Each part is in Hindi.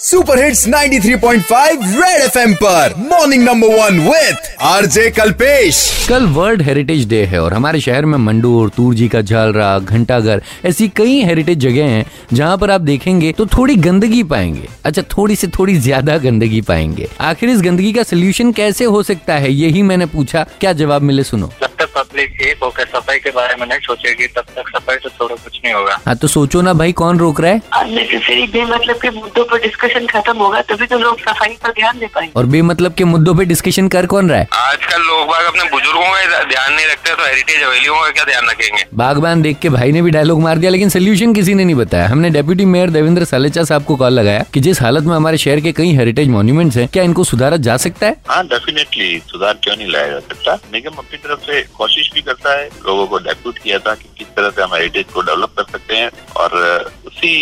सुपर हिट्स 93.5 रेड एफएम पर। Morning number one with RJ Kalpesh कल वर्ल्ड हेरिटेज डे है और हमारे शहर में मंडूर तूरजी का झालरा घंटाघर ऐसी कई हेरिटेज जगह हैं जहाँ पर आप देखेंगे तो थोड़ी गंदगी पाएँगे। अच्छा थोड़ी से थोड़ी ज़्यादा गंदगी पाएँगे। आखिर इस गंदगी का सोल्यूशन कैसे हो सकता है यही मैंने पूछा। क्या जवाब मिले सुनो। जब तक पब्लिक एक होकर सफ़ाई के बारे में नहीं सोचेगी तब तक हाँ तो सोचो ना भाई कौन रोक रहा है? अननेसेसरी बेमतलब के मुद्दों पर डिस्कशन खत्म होगा तभी तो लोग सफ़ाई पर ध्यान दे पाएँगे। और बेमतलब के मुद्दों पर डिस्कशन कर कौन रहा है? आजकल लोग बाग अपने बुज़ुर्गों का ध्यान नहीं रखते तो हेरिटेज हवेलियों का क्या ध्यान रखेंगे? बागबान देख के भाई ने भी डायलॉग मार दिया लेकिन सोल्यूशन किसी ने नहीं बताया। हमने डेप्यूटी मेयर देवेंद्र सलेचा साहब को कॉल लगाया की जिस हालत में हमारे शहर के कई हेरिटेज मॉन्यूमेंट्स है क्या इनको सुधारा जा सकता है? हाँ डेफिनेटली सुधार क्यों नहीं लाया जा सकता? निगम अपनी तरफ़ से कोशिश भी करता है लोगों को डेप्यूट किया था कि किस तरह से हम हेरिटेज को डेवलप कर सकते हैं। और उसी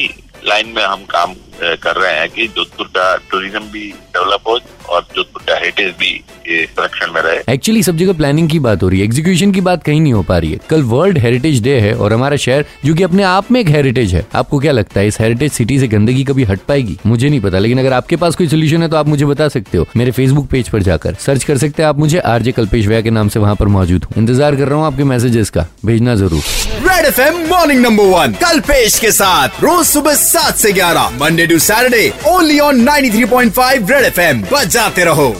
लाइन में हम काम कर रहे हैं कि जोधपुर का टूरिज़्म भी डेवलप हो और जोधपुर का हेरिटेज भी ये में रहे। एक्चुअली सब जगह प्लानिंग की बात हो रही है। एग्जीक्यूशन की बात कहीं नहीं हो पा रही है। कल वर्ल्ड हेरिटेज डे है और हमारा शहर जो की अपने आप में एक हेरिटेज है आपको क्या लगता है इस हेरिटेज सिटी से गंदगी कभी हट पाएगी? मुझे नहीं पता लेकिन अगर आपके पास कोई सोल्यूशन है तो आप मुझे बता सकते हो। मेरे फेसबुक पेज पर जाकर सर्च कर सकते हैं। आप मुझे आरजे कल्पेश व्या के नाम से वहाँ पर मौजूद हूँ। इंतज़ार कर रहा हूँ आपके मैसेजेस का। भेजना ज़रूर। Red FM morning number one Kalpesh के साथ रोज सुबह सात से ग्यारह Monday to Saturday only on 93.5 red FM बजाते रहो।